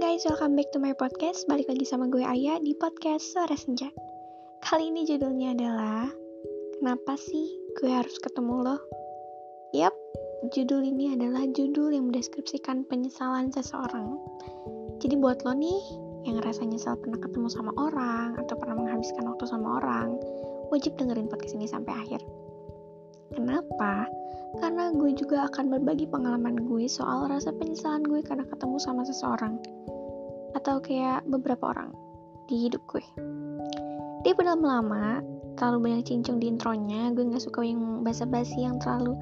guys, welcome back to my podcast. Balik lagi sama gue Ayah di podcast Suara Senja. Kali ini judulnya adalah Kenapa sih gue harus ketemu lo? Yap, judul ini adalah judul yang mendeskripsikan penyesalan seseorang. Jadi buat lo nih yang ngerasa nyesal pernah ketemu sama orang atau pernah menghabiskan waktu sama orang, wajib dengerin podcast ini sampai akhir. Kenapa? Karena gue juga akan berbagi pengalaman gue soal rasa penyesalan gue karena ketemu sama seseorang. Atau kayak beberapa orang di hidup gue. Dia udah lama, terlalu banyak cincung di intronya, gue gak suka yang basa-basi yang terlalu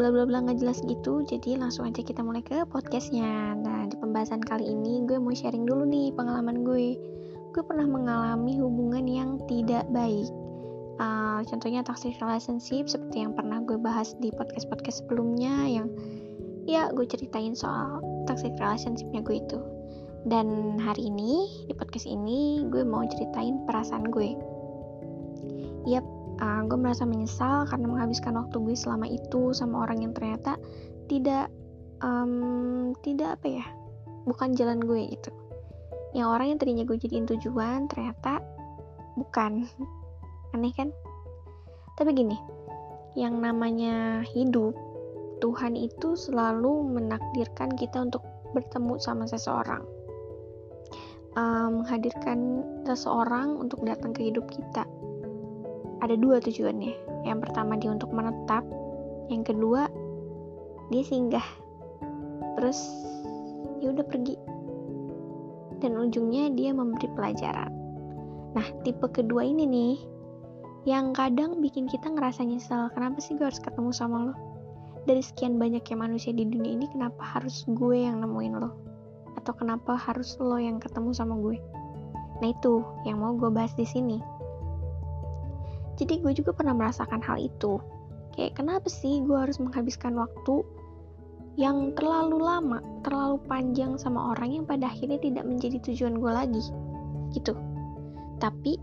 bla bla bla nggak jelas gitu jadi langsung aja kita mulai ke podcastnya nah di pembahasan kali ini gue mau sharing dulu nih pengalaman gue gue pernah mengalami hubungan yang tidak baik uh, contohnya toxic relationship seperti yang pernah gue bahas di podcast podcast sebelumnya yang ya gue ceritain soal toxic relationshipnya gue itu. Dan hari ini di podcast ini gue mau ceritain perasaan gue. Yap uh, gue merasa menyesal karena menghabiskan waktu gue selama itu sama orang yang ternyata tidak um, tidak apa ya bukan jalan gue gitu. Yang orang yang tadinya gue jadiin tujuan ternyata bukan aneh kan? Tapi gini yang namanya hidup Tuhan itu selalu menakdirkan kita untuk bertemu sama seseorang. Uh, menghadirkan seseorang untuk datang ke hidup kita. Ada dua tujuannya. Yang pertama dia untuk menetap. Yang kedua dia singgah. Terus dia udah pergi. Dan ujungnya dia memberi pelajaran. Nah tipe kedua ini nih yang kadang bikin kita ngerasa nyesel kenapa sih gue harus ketemu sama lo? Dari sekian banyaknya manusia di dunia ini kenapa harus gue yang nemuin lo? Atau kenapa harus lo yang ketemu sama gue? Nah itu yang mau gue bahas di sini. Jadi gue juga pernah merasakan hal itu. Kayak kenapa sih gue harus menghabiskan waktu yang terlalu lama, terlalu panjang sama orang yang pada akhirnya tidak menjadi tujuan gue lagi? Gitu. Tapi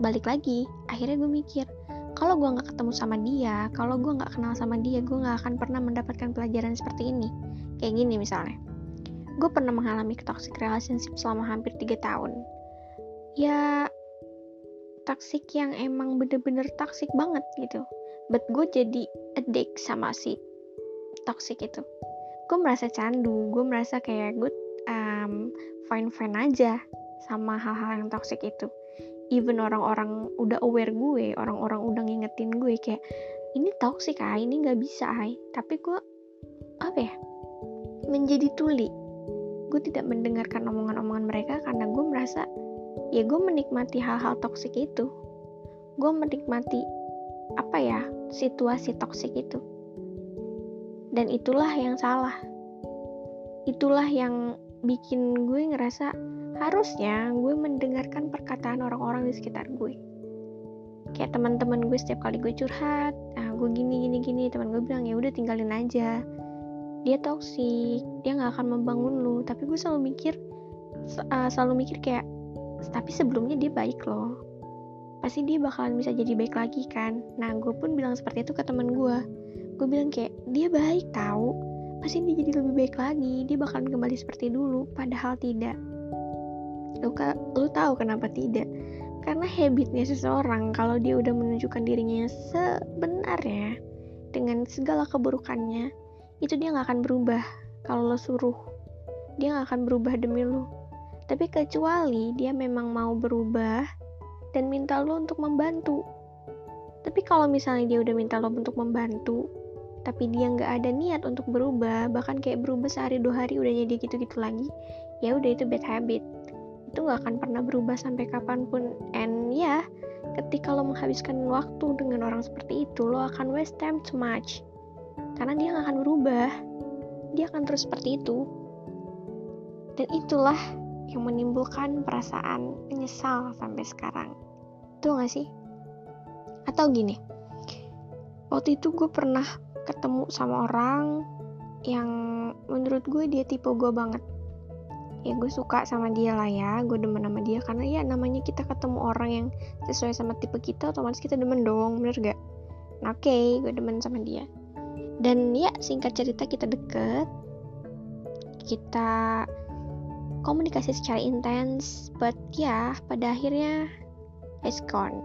balik lagi. Akhirnya gue mikir kalau gue nggak ketemu sama dia kalau gue nggak kenal sama dia gue nggak akan pernah mendapatkan pelajaran seperti ini. Kayak gini misalnya. Gue pernah mengalami toxic relationship selama hampir 3 tahun. Ya toxic yang emang bener-bener toxic banget gitu. But gue jadi addict sama si toxic itu. Gue merasa candu gue merasa kayak gue um, fine fine aja sama hal-hal yang toxic itu even orang-orang udah aware gue orang-orang udah ngingetin gue kayak ini toxic ah ini nggak bisa ah tapi gue apa ya menjadi tuli. Gue tidak mendengarkan omongan-omongan mereka karena gue merasa ya gue menikmati hal-hal toxic itu. Gue menikmati apa ya situasi toxic itu. Dan itulah yang salah. Itulah yang bikin gue ngerasa harusnya gue mendengarkan perkataan orang-orang di sekitar gue. Kayak teman-teman gue setiap kali gue curhat ah gue gini gini gini teman gue bilang ya udah tinggalin aja. Dia toksik dia nggak akan membangun lu. Tapi gue selalu mikir uh, selalu mikir kayak tapi sebelumnya dia baik loh. Pasti dia bakalan bisa jadi baik lagi kan? Nah gue pun bilang seperti itu ke teman gue. Gue bilang kayak dia baik tahu pasti dia jadi lebih baik lagi. Dia bakalan kembali seperti dulu padahal tidak lu, lu tahu kenapa tidak? Karena habitnya seseorang kalau dia udah menunjukkan dirinya sebenarnya dengan segala keburukannya itu dia nggak akan berubah kalau lo suruh. Dia nggak akan berubah demi lo. Tapi kecuali dia memang mau berubah dan minta lo untuk membantu. Tapi kalau misalnya dia udah minta lo untuk membantu tapi dia nggak ada niat untuk berubah bahkan kayak berubah sehari dua hari udah jadi gitu-gitu lagi ya udah itu bad habit itu gak akan pernah berubah sampai kapan pun. And ya ketika lo menghabiskan waktu dengan orang seperti itu lo akan waste time too much. Karena dia gak akan berubah. Dia akan terus seperti itu. Dan itulah yang menimbulkan perasaan menyesal sampai sekarang. Itu gak sih? Atau gini waktu itu gue pernah ketemu sama orang yang menurut gue dia tipe gue banget ya gue suka sama dia lah ya. Gue demen sama dia karena ya namanya kita ketemu orang yang sesuai sama tipe kita otomatis kita demen dong bener gak? Nah oke okay, gue demen sama dia. Dan ya singkat cerita kita deket. Kita komunikasi secara intens but ya pada akhirnya it's gone.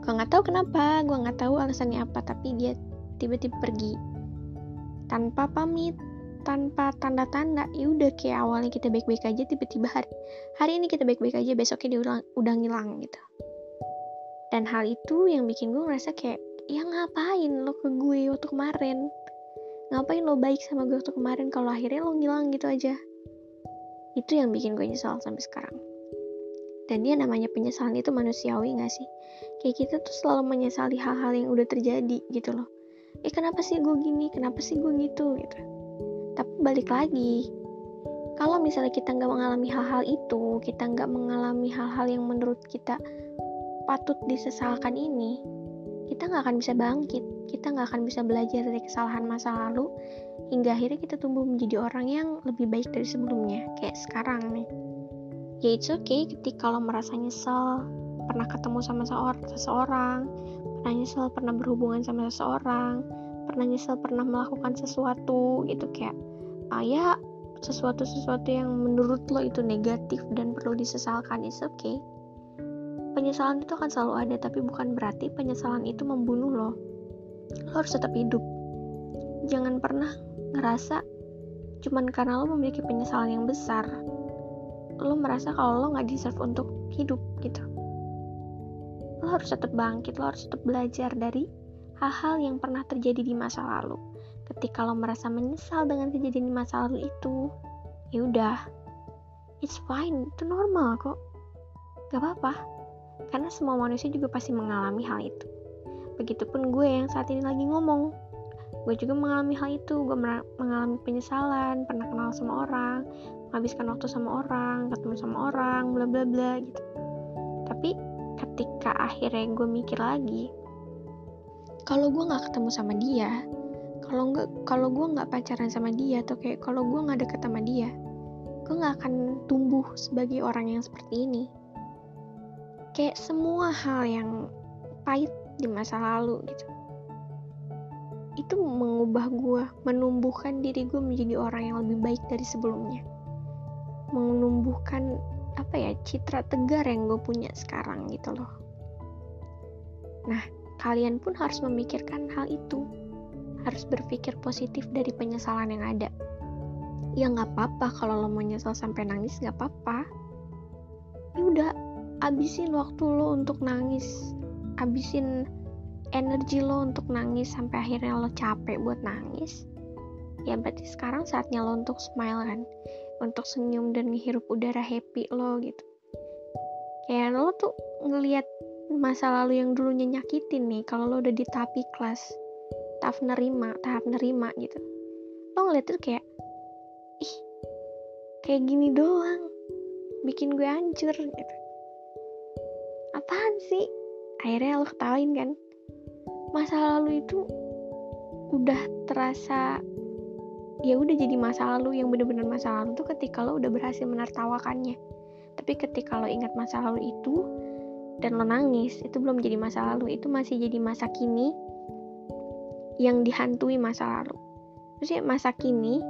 Gue nggak tahu kenapa gue nggak tahu alasannya apa tapi dia tiba-tiba pergi. Tanpa pamit tanpa tanda-tanda ya udah kayak awalnya kita baik-baik aja tiba-tiba hari hari ini kita baik-baik aja besoknya dia udah, udah ngilang gitu. Dan hal itu yang bikin gue ngerasa kayak ya ngapain lo ke gue waktu kemarin? Ngapain lo baik sama gue waktu kemarin kalau akhirnya lo ngilang gitu aja? Itu yang bikin gue nyesal sampai sekarang. Dan dia namanya penyesalan itu manusiawi gak sih? Kayak kita tuh selalu menyesali hal-hal yang udah terjadi gitu loh. Eh kenapa sih gue gini? Kenapa sih gue gitu? Gitu tapi balik lagi kalau misalnya kita nggak mengalami hal-hal itu kita nggak mengalami hal-hal yang menurut kita patut disesalkan ini kita nggak akan bisa bangkit. Kita nggak akan bisa belajar dari kesalahan masa lalu hingga akhirnya kita tumbuh menjadi orang yang lebih baik dari sebelumnya kayak sekarang nih. Ya it's okay ketika lo merasa nyesel pernah ketemu sama seseorang pernah nyesel pernah berhubungan sama seseorang pernah nyesel pernah melakukan sesuatu gitu kayak ah ya sesuatu-sesuatu yang menurut lo itu negatif dan perlu disesalkan it's okay. Penyesalan itu akan selalu ada tapi bukan berarti penyesalan itu membunuh lo. Lo harus tetap hidup. Jangan pernah ngerasa cuman karena lo memiliki penyesalan yang besar lo merasa kalau lo nggak deserve untuk hidup gitu. Lo harus tetap bangkit lo harus tetap belajar dari hal-hal yang pernah terjadi di masa lalu ketika lo merasa menyesal dengan kejadian di masa lalu itu ya udah it's fine itu normal kok gak apa-apa karena semua manusia juga pasti mengalami hal itu. Begitupun gue yang saat ini lagi ngomong. Gue juga mengalami hal itu, gue mengalami penyesalan, pernah kenal sama orang, menghabiskan waktu sama orang, ketemu sama orang, bla bla bla gitu. Tapi ketika akhirnya gue mikir lagi, kalau gue nggak ketemu sama dia, kalau nggak kalau gue nggak pacaran sama dia atau kayak kalau gue nggak deket sama dia, gue nggak akan tumbuh sebagai orang yang seperti ini. Kayak semua hal yang pahit di masa lalu gitu. Itu mengubah gue menumbuhkan diri gue menjadi orang yang lebih baik dari sebelumnya. Menumbuhkan apa ya citra tegar yang gue punya sekarang gitu loh. Nah kalian pun harus memikirkan hal itu. Harus berpikir positif dari penyesalan yang ada. Ya nggak apa-apa kalau lo mau nyesal sampai nangis nggak apa-apa. Ya udah abisin waktu lo untuk nangis. Abisin energi lo untuk nangis sampai akhirnya lo capek buat nangis. Ya berarti sekarang saatnya lo untuk smile kan? Untuk senyum dan ngehirup udara happy lo gitu. Kayak lo tuh ngelihat masa lalu yang dulunya nyakitin nih kalau lo udah di tahap kelas tahap nerima tahap nerima gitu. Lo ngeliat tuh kayak ih kayak gini doang bikin gue hancur gitu. Apaan sih? Akhirnya lo ketawain kan? Masa lalu itu udah terasa ya udah jadi masa lalu yang bener-bener masa lalu tuh ketika lo udah berhasil menertawakannya. Tapi ketika lo ingat masa lalu itu dan lo nangis itu belum jadi masa lalu itu masih jadi masa kini yang dihantui masa lalu. Maksudnya masa kini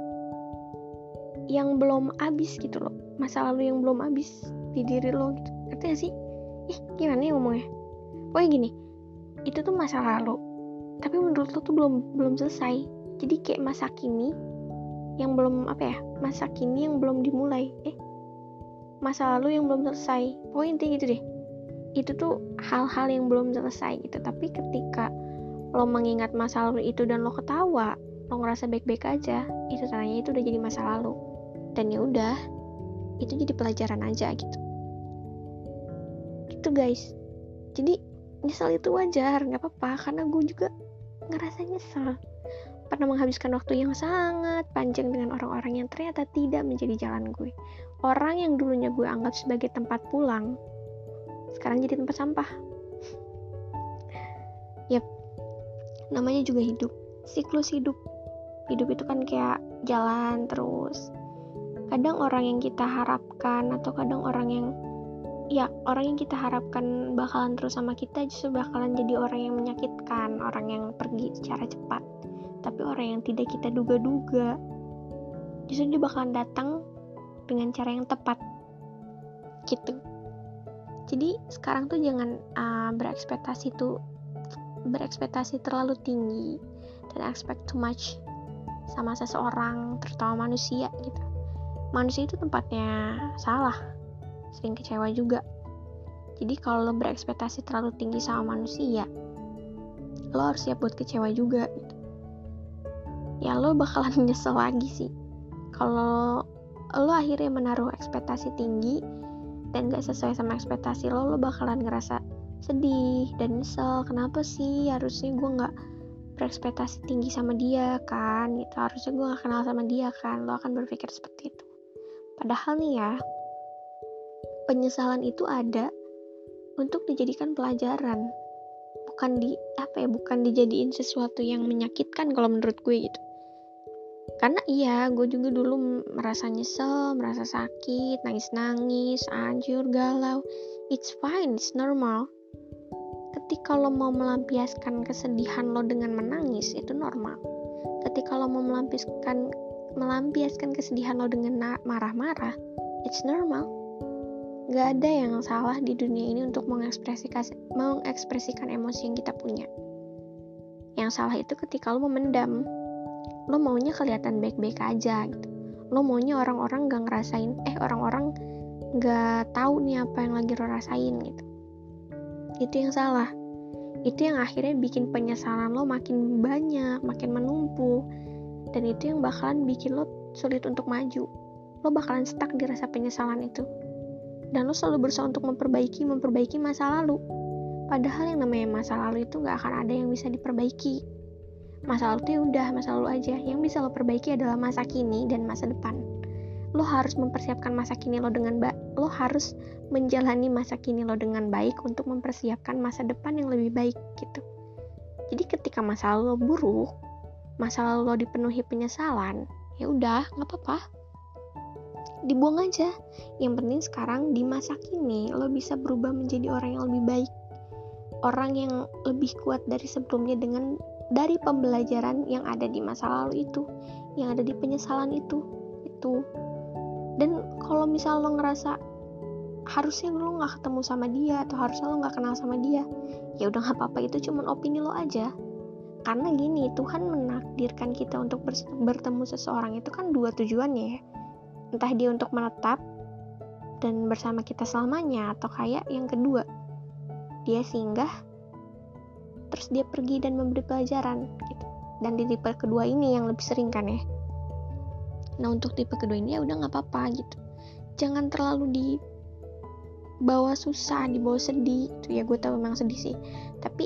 yang belum habis gitu loh masa lalu yang belum habis di diri lo gitu. Ngerti gak sih? Ih gimana ya ngomongnya? Pokoknya gini itu tuh masa lalu tapi menurut lo tuh belum belum selesai. Jadi kayak masa kini yang belum apa ya masa kini yang belum dimulai. Eh masa lalu yang belum selesai. Pokoknya intinya gitu deh itu tuh hal-hal yang belum selesai gitu. Tapi ketika lo mengingat masa lalu itu dan lo ketawa lo ngerasa baik-baik aja itu tandanya itu udah jadi masa lalu. Dan ya udah itu jadi pelajaran aja gitu. Gitu guys. Jadi nyesel itu wajar nggak apa-apa. Karena gue juga ngerasa nyesel. Pernah menghabiskan waktu yang sangat panjang dengan orang-orang yang ternyata tidak menjadi jalan gue. Orang yang dulunya gue anggap sebagai tempat pulang sekarang jadi tempat sampah. Yep namanya juga hidup. Siklus hidup. Hidup itu kan kayak jalan terus. Kadang orang yang kita harapkan atau kadang orang yang ya orang yang kita harapkan bakalan terus sama kita justru bakalan jadi orang yang menyakitkan orang yang pergi secara cepat. Tapi orang yang tidak kita duga-duga justru dia bakalan datang dengan cara yang tepat. Gitu jadi sekarang tuh jangan uh, berekspektasi tuh berekspektasi terlalu tinggi dan expect too much sama seseorang terutama manusia gitu. Manusia itu tempatnya salah sering kecewa juga. Jadi kalau lo berekspektasi terlalu tinggi sama manusia lo harus siap buat kecewa juga gitu. Ya lo bakalan nyesel lagi sih. Kalau lo akhirnya menaruh ekspektasi tinggi dan gak sesuai sama ekspektasi lo lo bakalan ngerasa sedih dan nyesel. Kenapa sih? Harusnya gue nggak berekspektasi tinggi sama dia kan gitu. Harusnya gue gak kenal sama dia kan. Lo akan berpikir seperti itu. Padahal nih ya penyesalan itu ada untuk dijadikan pelajaran. Bukan di apa ya bukan dijadiin sesuatu yang menyakitkan kalau menurut gue gitu karena iya gue juga dulu merasa nyesel merasa sakit nangis nangis anjur galau. It's fine it's normal. Ketika lo mau melampiaskan kesedihan lo dengan menangis itu normal. Ketika lo mau melampiaskan melampiaskan kesedihan lo dengan marah-marah it's normal. Gak ada yang salah di dunia ini untuk mengekspresikan mengekspresikan emosi yang kita punya. Yang salah itu ketika lo memendam lo maunya kelihatan baik-baik aja gitu lo maunya orang-orang gak ngerasain eh orang-orang gak tahu nih apa yang lagi lo rasain gitu itu yang salah itu yang akhirnya bikin penyesalan lo makin banyak, makin menumpuk, dan itu yang bakalan bikin lo sulit untuk maju. Lo bakalan stuck di rasa penyesalan itu. Dan lo selalu berusaha untuk memperbaiki, memperbaiki masa lalu. Padahal yang namanya masa lalu itu gak akan ada yang bisa diperbaiki. Masa lalu itu ya udah masa lalu aja. Yang bisa lo perbaiki adalah masa kini dan masa depan. Lo harus mempersiapkan masa kini lo dengan baik lo harus menjalani masa kini lo dengan baik untuk mempersiapkan masa depan yang lebih baik gitu. Jadi ketika masa lalu lo buruk masa lalu lo dipenuhi penyesalan ya udah nggak apa-apa. Dibuang aja. Yang penting sekarang di masa kini lo bisa berubah menjadi orang yang lebih baik. Orang yang lebih kuat dari sebelumnya dengan dari pembelajaran yang ada di masa lalu itu yang ada di penyesalan itu itu. Dan kalau misal lo ngerasa harusnya lo nggak ketemu sama dia atau harusnya lo nggak kenal sama dia ya udah nggak apa-apa itu cuma opini lo aja. Karena gini Tuhan menakdirkan kita untuk bertemu seseorang itu kan dua tujuannya ya. Entah dia untuk menetap dan bersama kita selamanya atau kayak yang kedua dia singgah terus dia pergi dan memberi pelajaran gitu. Dan di tipe kedua ini yang lebih sering kan ya. Nah untuk tipe kedua ini ya udah nggak apa-apa gitu. Jangan terlalu di bawa susah dibawa sedih itu ya. Gue tahu memang sedih sih. Tapi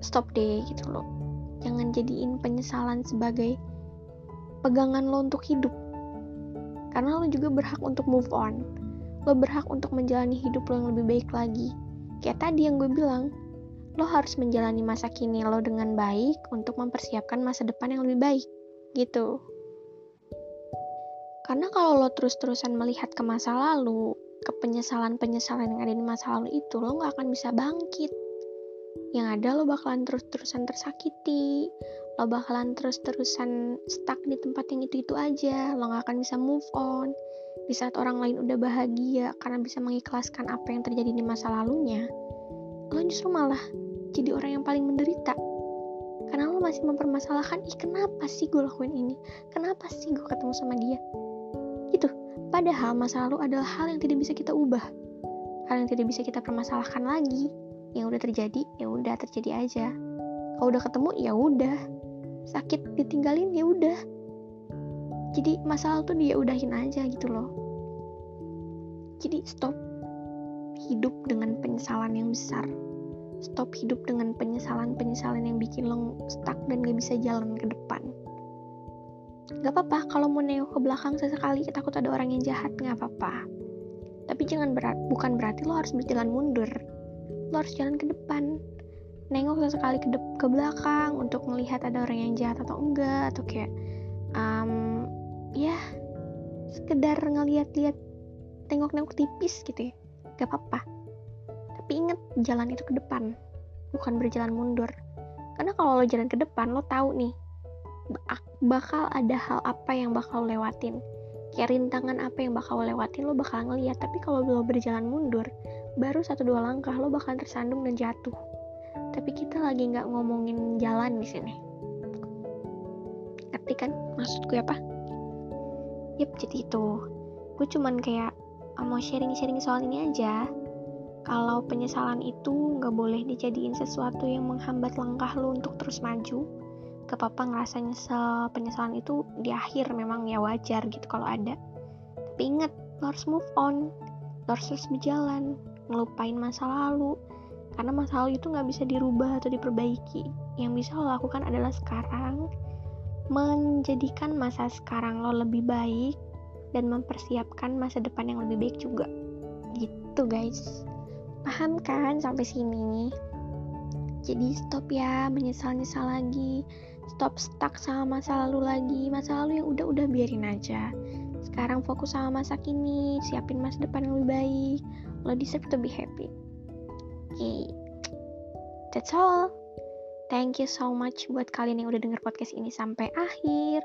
stop deh gitu loh. Jangan jadiin penyesalan sebagai pegangan lo untuk hidup. Karena lo juga berhak untuk move on. Lo berhak untuk menjalani hidup lo yang lebih baik lagi. Kayak tadi yang gue bilang lo harus menjalani masa kini lo dengan baik untuk mempersiapkan masa depan yang lebih baik gitu karena kalau lo terus-terusan melihat ke masa lalu, ke penyesalan-penyesalan yang ada di masa lalu itu, lo gak akan bisa bangkit. Yang ada lo bakalan terus-terusan tersakiti, lo bakalan terus-terusan stuck di tempat yang itu-itu aja, lo gak akan bisa move on. Di saat orang lain udah bahagia karena bisa mengikhlaskan apa yang terjadi di masa lalunya, lo justru malah jadi orang yang paling menderita karena lo masih mempermasalahkan ih kenapa sih gue lakuin ini kenapa sih gue ketemu sama dia Padahal masa lalu adalah hal yang tidak bisa kita ubah. Hal yang tidak bisa kita permasalahkan lagi. Yang udah terjadi, ya udah terjadi aja. Kalau udah ketemu, ya udah. Sakit ditinggalin, ya udah. Jadi masa lalu tuh dia udahin aja gitu loh. Jadi stop hidup dengan penyesalan yang besar. Stop hidup dengan penyesalan-penyesalan yang bikin lo stuck dan gak bisa jalan ke depan Gak apa-apa kalau mau nengok ke belakang sesekali takut ada orang yang jahat gak apa-apa. Tapi jangan berat, bukan berarti lo harus berjalan mundur. Lo harus jalan ke depan. Nengok sesekali ke, ke belakang untuk melihat ada orang yang jahat atau enggak atau kayak um, ya sekedar ngeliat-liat tengok-nengok tipis gitu ya. Gak apa-apa. Tapi inget jalan itu ke depan, bukan berjalan mundur. Karena kalau lo jalan ke depan, lo tahu nih bakal ada hal apa yang bakal lewatin. Kayak rintangan apa yang bakal lo lewatin lo bakal ngeliat. Tapi kalau lo berjalan mundur baru satu dua langkah lo bakal tersandung dan jatuh. Tapi kita lagi nggak ngomongin jalan di sini. Ngerti kan maksud gue apa yep jadi itu. Gue cuman kayak mau sharing-sharing soal ini aja kalau penyesalan itu nggak boleh dijadiin sesuatu yang menghambat langkah lo untuk terus maju gak apa-apa ngerasa nyesel. Penyesalan itu di akhir memang ya wajar gitu kalau ada. Tapi inget lo harus move on. Lo harus terus berjalan ngelupain masa lalu. Karena masa lalu itu nggak bisa dirubah atau diperbaiki. Yang bisa lo lakukan adalah sekarang menjadikan masa sekarang lo lebih baik dan mempersiapkan masa depan yang lebih baik juga. Gitu guys paham kan sampai sini? Jadi stop ya menyesal-nyesal lagi. Stop stuck sama masa lalu lagi. Masa lalu yang udah-udah biarin aja. Sekarang fokus sama masa kini. Siapin masa depan yang lebih baik. Lo deserve to be happy. Oke. Okay. that's all. Thank you so much buat kalian yang udah denger podcast ini sampai akhir.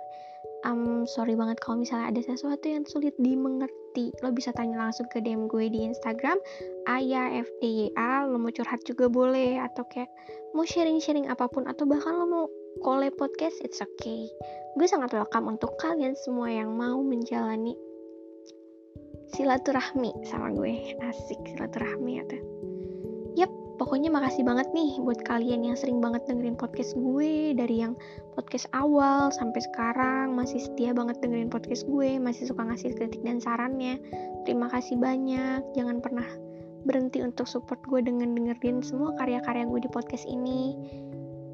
Um, sorry banget kalau misalnya ada sesuatu yang sulit dimengerti lo bisa tanya langsung ke DM gue di Instagram ayafdya lo mau curhat juga boleh atau kayak mau sharing-sharing apa pun atau bahkan lo mau collab podcast it's okay. Gue sangat welcome untuk kalian semua yang mau menjalani silaturahmi sama gue. Asik silaturahmi ya tuh yep pokoknya makasih banget nih buat kalian yang sering banget dengerin podcast gue dari yang podcast awal sampai sekarang masih setia banget dengerin podcast gue masih suka ngasih kritik dan sarannya. Terima kasih banyak. Jangan pernah berhenti untuk support gue dengan dengerin semua karya-karya gue di podcast ini.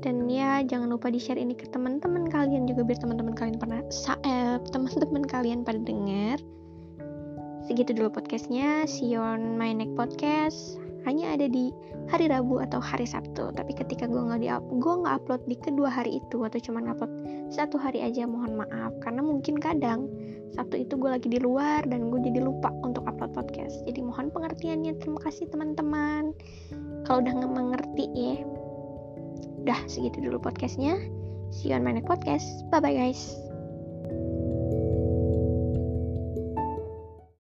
Dan ya jangan lupa di share ini ke teman-teman kalian juga biar teman-teman kalian pernah eh, teman-teman kalian pada dengar segitu dulu podcastnya. See you on my next podcast hanya ada di hari Rabu atau hari Sabtu tapi ketika gue nggak di gue nggak upload di kedua hari itu atau cuma upload satu hari aja mohon maaf karena mungkin kadang Sabtu itu gue lagi di luar dan gue jadi lupa untuk upload podcast jadi mohon pengertiannya terima kasih teman-teman kalau udah nggak mengerti ya Udah segitu dulu podcastnya. See you on my next podcast. Bye bye guys.